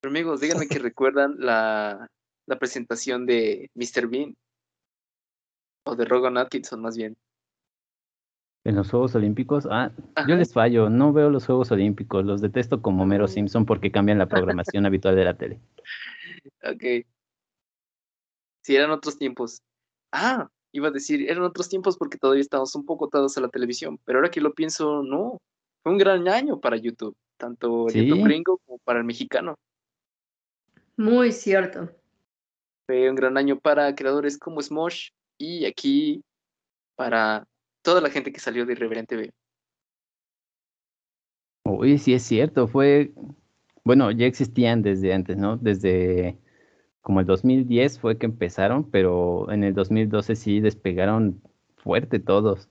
Pero amigos, díganme que recuerdan la, la presentación de Mr. Bean. O de Rogan Atkinson, más bien. En los Juegos Olímpicos, ah, yo les fallo, no veo los Juegos Olímpicos, los detesto como Mero Simpson porque cambian la programación habitual de la tele. Ok. Sí, eran otros tiempos. Ah, iba a decir, eran otros tiempos porque todavía estábamos un poco atados a la televisión. Pero ahora que lo pienso, no. Fue un gran año para YouTube. Tanto el Sí. YouTube gringo como para el mexicano. muy cierto. Fue un gran año para creadores como Smosh y aquí para toda la gente que salió de Irreverente B. Uy, sí es cierto, fue, bueno, ya existían desde antes, ¿no? Desde como el 2010 fue que empezaron, pero en el 2012 sí despegaron fuerte todos.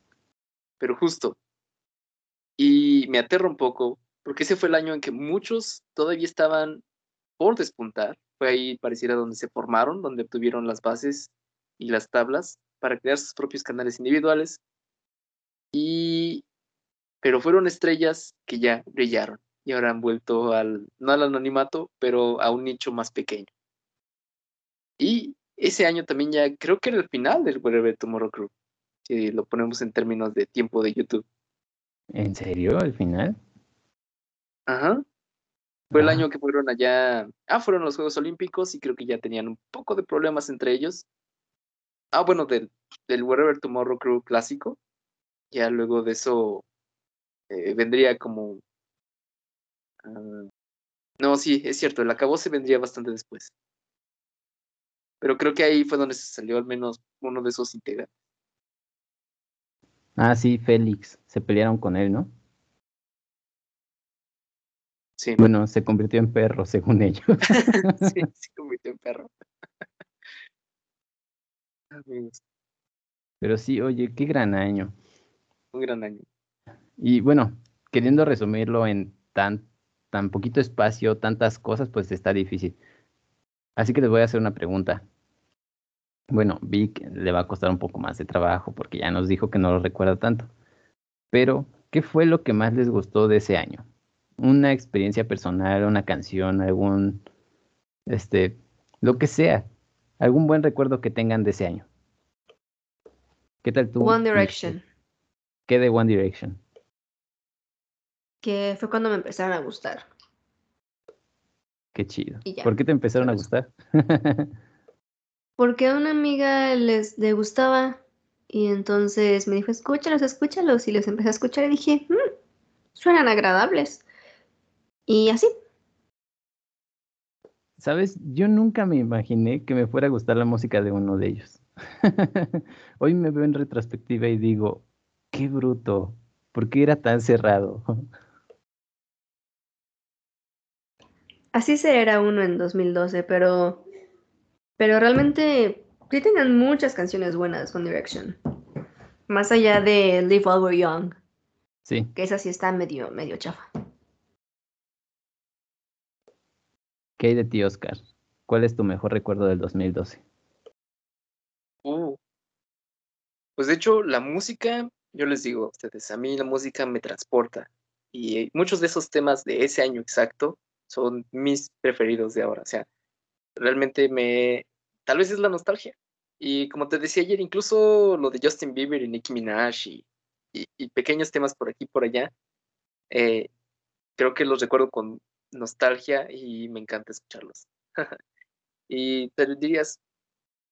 Pero justo. Y me aterra un poco porque ese fue el año en que muchos todavía estaban por despuntar. Fue ahí, pareciera, donde se formaron, donde obtuvieron las bases y las tablas para crear sus propios canales individuales. Y pero fueron estrellas que ya brillaron y ahora han vuelto al, no al anonimato, pero a un nicho más pequeño. Y ese año también ya creo que era el final del Wherever Tomorrow Crew, si lo ponemos en términos de tiempo de YouTube. ¿En serio? ¿El final? Ajá. Fue el Ah. año que fueron allá. Ah, fueron los Juegos Olímpicos y creo que ya tenían un poco de problemas entre ellos. Ah, bueno, del, del Wherever Tomorrow Crew clásico. Ya luego de eso eh, vendría como. ah, no, sí, es cierto, el acabó se vendría bastante después. Pero creo que ahí fue donde se salió al menos uno de esos integrantes. Ah, sí, Félix. Se pelearon con él, ¿no? Sí, Bueno, se convirtió en perro, según ellos. sí, se convirtió en perro. Amigos, Pero sí, oye, qué gran año. un gran año. Y bueno, queriendo resumirlo en tan, tan poquito espacio, tantas cosas, pues está difícil. Así que les voy a hacer una pregunta. Bueno, Vic le va a costar un poco más de trabajo porque ya nos dijo que no lo recuerda tanto. Pero, ¿qué fue lo que más les gustó de ese año? Una experiencia personal, una canción, algún, este, lo que sea, algún buen recuerdo que tengan de ese año. ¿Qué tal tú? One? Direction, ¿Qué de One Direction? que fue cuando me empezaron a gustar. Qué chido. ¿Por qué te empezaron a gustar? Porque a una amiga les le gustaba y entonces me dijo, escúchalos, escúchalos. Y los empecé a escuchar y dije, "Mm, suenan agradables. Y así. ¿Sabes? Yo nunca me imaginé que me fuera a gustar la música de uno de ellos. Hoy me veo en retrospectiva y digo, qué bruto, ¿por qué era tan cerrado? Así se era uno en 2012, pero, pero realmente sí tenían muchas canciones buenas One Direction. Más allá de Live While We're Young, Sí, que esa sí está medio, medio chafa. ¿qué hay de ti, Oscar? ¿Cuál es tu mejor recuerdo del 2012? Uh. Pues de hecho, la música, yo les digo a ustedes, a mí la música me transporta. Y muchos de esos temas de ese año exacto son mis preferidos de ahora. O sea, realmente me. Tal vez es la nostalgia. Y como te decía ayer, incluso lo de Justin Bieber y Nicki Minaj y, y- y pequeños temas por aquí y por allá, eh, creo que los recuerdo con nostalgia y me encanta escucharlos. y te dirías,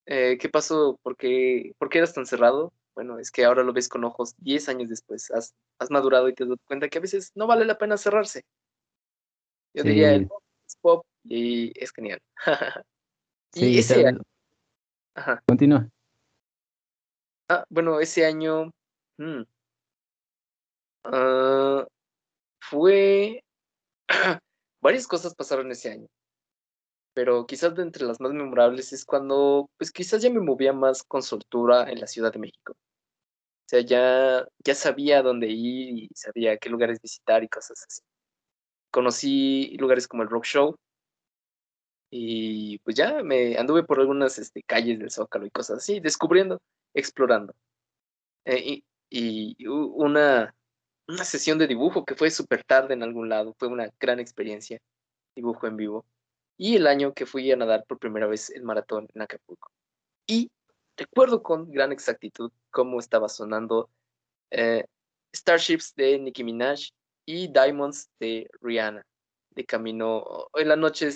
eh, ¿qué pasó? ¿Por qué, por qué eras tan cerrado? Bueno, es que ahora lo ves con ojos 10 años después. Has, has madurado y te das cuenta que a veces no vale la pena cerrarse. Yo diría, el pop es pop y es genial. y Sí, ese año, ajá, Continúa. ah, bueno, ese año mm, ah, fue... varias cosas pasaron ese año. Pero quizás de entre las más memorables es cuando, pues quizás ya me movía más con soltura en la Ciudad de México. O sea, ya, ya sabía dónde ir y sabía qué lugares visitar y cosas así. Conocí lugares como el Rock Show y pues ya me anduve por algunas este, calles del Zócalo y cosas así, descubriendo, explorando. Eh, y y una, una sesión de dibujo que fue súper tarde en algún lado, fue una gran experiencia, dibujo en vivo. Y el año que fui a nadar por primera vez el maratón en Acapulco. Y recuerdo con gran exactitud cómo estaba sonando eh, Starships de Nicki Minaj y Diamonds de Rihanna, de camino en la noche,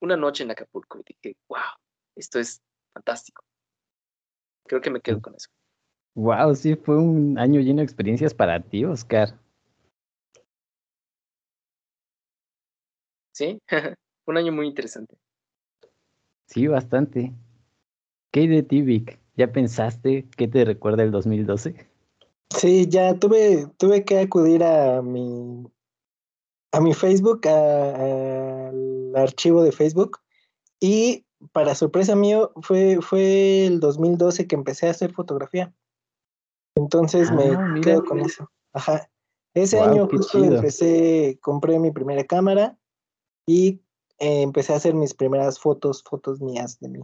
una noche en Acapulco. Y dije, wow, esto es fantástico. Creo que me quedo con eso. Wow, sí, fue un año lleno de experiencias para ti, Oscar. ¿Sí? Fue un año muy interesante. Sí, bastante. ¿Qué hay de ti, Vic? ¿Ya pensaste qué te recuerda el 2012? Sí, ya tuve, tuve que acudir a mi, a mi Facebook, a- al archivo de Facebook, y para sorpresa mío, fue, fue el 2012 que empecé a hacer fotografía. Entonces me Ah, mira. quedo con eso. Ajá. Ese año justo chido. empecé, compré mi primera cámara y eh, empecé a hacer mis primeras fotos, fotos mías de mí.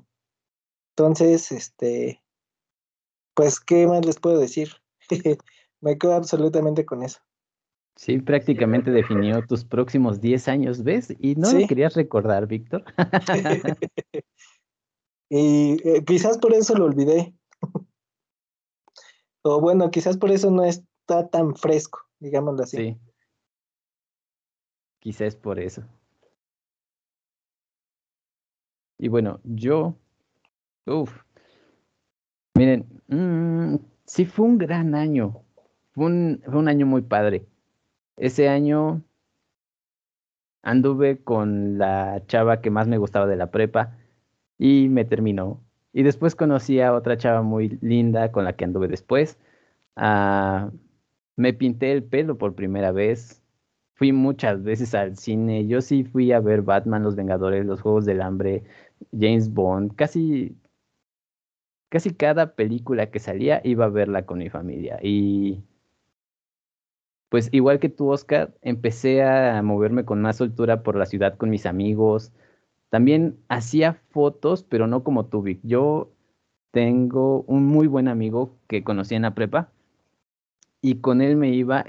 Entonces, este, pues, ¿qué más les puedo decir? Me quedo absolutamente con eso. Sí, prácticamente definió tus próximos 10 años, ¿ves? Y no Sí. lo querías recordar, Víctor. y eh, quizás por eso lo olvidé. o bueno, quizás por eso no está tan fresco, digámoslo así. Sí. Quizás por eso. Y bueno, yo, uff, miren, mm, sí fue un gran año. Fue un, fue un año muy padre. Ese año anduve con la chava que más me gustaba de la prepa y me terminó. Y después conocí a otra chava muy linda con la que anduve después. Ah, me pinté el pelo por primera vez. Fui muchas veces al cine. Yo sí fui a ver Batman, Los Vengadores, Los Juegos del Hambre, James Bond. Casi, casi cada película que salía iba a verla con mi familia. Y pues igual que tú, Oscar, empecé a moverme con más soltura por la ciudad con mis amigos. También hacía fotos, pero no como tú, Vic. Yo tengo un muy buen amigo que conocí en la prepa y con él me iba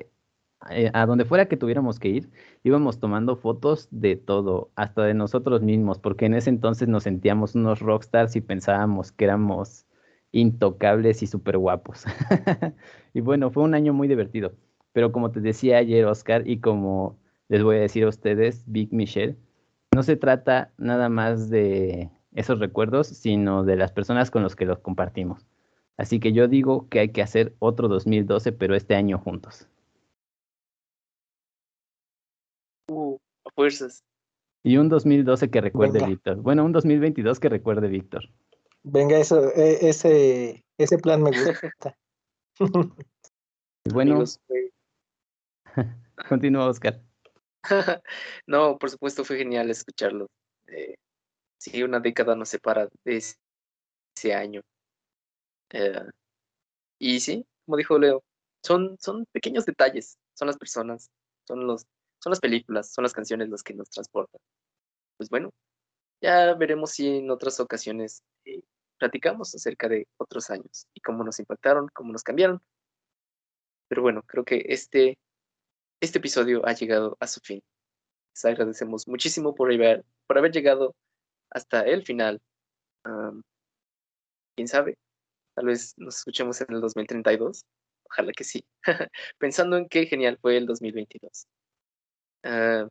eh, a donde fuera que tuviéramos que ir, íbamos tomando fotos de todo, hasta de nosotros mismos, porque en ese entonces nos sentíamos unos rockstars y pensábamos que éramos intocables y súper guapos. y bueno, fue un año muy divertido. Pero como te decía ayer, Oscar, y como les voy a decir a ustedes, Big Michelle, no se trata nada más de esos recuerdos, sino de las personas con las que los compartimos. Así que yo digo que hay que hacer otro 2012, pero este año juntos. Uh, a fuerzas. Y un 2012 que recuerde Venga. Víctor. Bueno, un 2022 que recuerde Víctor. Venga, eso, eh, ese, ese plan me gusta. Bueno, Amigos, fue- continúa Oscar. no, por supuesto fue genial escucharlo. Eh, sí, una década nos separa de ese, año. Eh, y sí, como dijo Leo, son, son pequeños detalles, son las personas, son, los, son las películas, son las canciones las que nos transportan. Pues bueno, ya veremos si en otras ocasiones eh, platicamos acerca de otros años y cómo nos impactaron, cómo nos cambiaron. Pero bueno, creo que este, este episodio ha llegado a su fin. Les agradecemos muchísimo por haber, por haber llegado hasta el final. ¿Quién sabe? Tal vez nos escuchemos en el 2032. Ojalá que sí. Pensando en qué genial fue el 2022. Ah,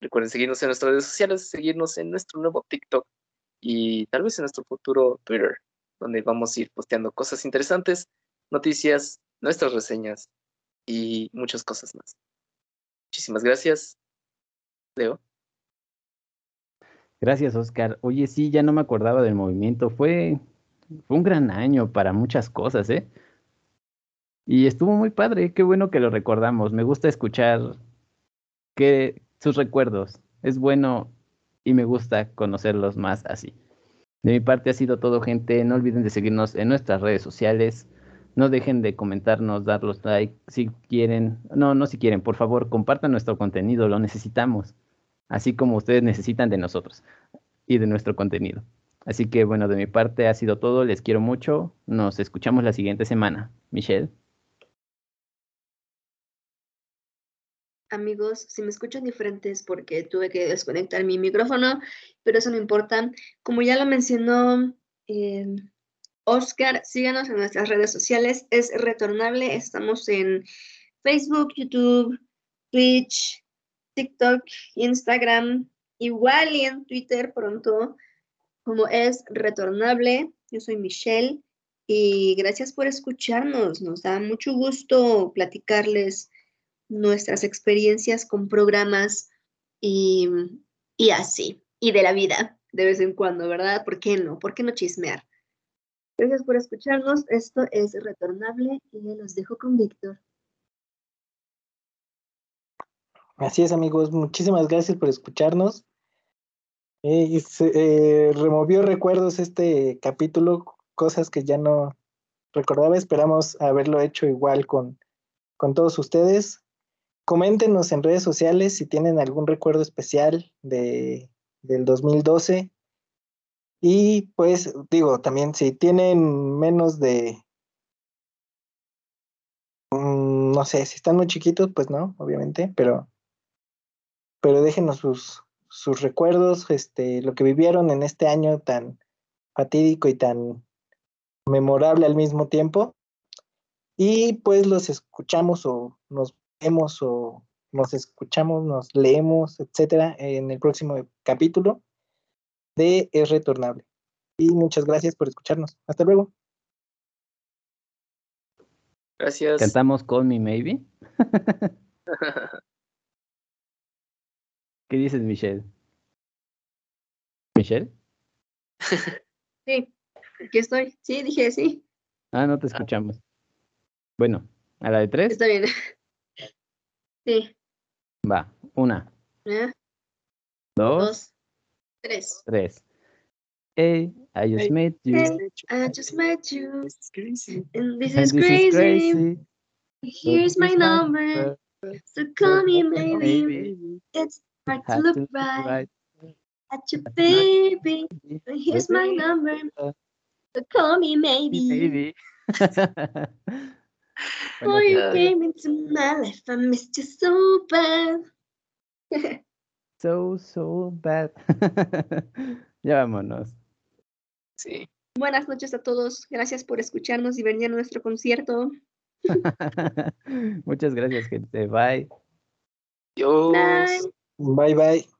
recuerden seguirnos en nuestras redes sociales, seguirnos en nuestro nuevo TikTok y tal vez en nuestro futuro Twitter, donde vamos a ir posteando cosas interesantes, noticias, nuestras reseñas y muchas cosas más. Muchísimas gracias, Leo. Gracias, Oscar. Oye, sí, ya no me acordaba del movimiento. Fue, fue un gran año para muchas cosas, ¿eh? Y estuvo muy padre. Qué bueno que lo recordamos. Me gusta escuchar que sus recuerdos. Es bueno y me gusta conocerlos más así. De mi parte ha sido todo, gente. No olviden de seguirnos en nuestras redes sociales. No dejen de comentarnos, dar los like si quieren. No, no si quieren. Por favor, compartan nuestro contenido. Lo necesitamos. Así como ustedes necesitan de nosotros y de nuestro contenido. Así que bueno, de mi parte ha sido todo. Les quiero mucho. Nos escuchamos la siguiente semana. Michelle. Amigos, si me escuchan diferente es porque tuve que desconectar mi micrófono, pero eso no importa. Como ya lo mencionó eh, Oscar, síganos en nuestras redes sociales. Es retornable. Estamos en Facebook, YouTube, Twitch, TikTok, Instagram, igual y en Twitter pronto, como es retornable. Yo soy Michelle y gracias por escucharnos. Nos da mucho gusto platicarles nuestras experiencias con programas y, y así, y de la vida de vez en cuando, ¿verdad? ¿Por qué no? ¿Por qué no chismear? Gracias por escucharnos. Esto es Retornable y los dejo con Víctor. Así es, amigos. Muchísimas gracias por escucharnos. Eh, eh, removió recuerdos este capítulo, cosas que ya no recordaba. Esperamos haberlo hecho igual con con todos ustedes. Coméntenos en redes sociales si tienen algún recuerdo especial de, del 2012. Y pues digo, también si tienen menos de, mm, no sé, si están muy chiquitos, pues no, obviamente, pero, pero déjenos sus, sus recuerdos, este, lo que vivieron en este año tan fatídico y tan memorable al mismo tiempo. Y pues los escuchamos o nos vemos o nos escuchamos, nos leemos, etcétera, en el próximo capítulo de Es Retornable. Y muchas gracias por escucharnos. Hasta luego. Gracias. Cantamos Call Me Maybe. ¿Qué dices, Michelle? ¿Michelle? Sí, aquí estoy. Sí, dije sí. Ah, no te escuchamos. Bueno, a la de tres. Está bien. Sí. Va, una, ¿eh? dos, Dos, tres. tres. Hey, I just Hey, met you. Hey, I just met you, This is crazy. and this and is this crazy. is crazy. Here's my my number, so call me maybe. Maybe. It's hard to look to look right right. at your baby. Here's my number, so call me maybe. Maybe. Oh, you came into my life, I missed you so bad. so, so bad. ya vámonos. Sí. Buenas noches a todos. Gracias por escucharnos y venir a nuestro concierto. Muchas gracias, gente. Bye. Dios. Bye. Bye bye.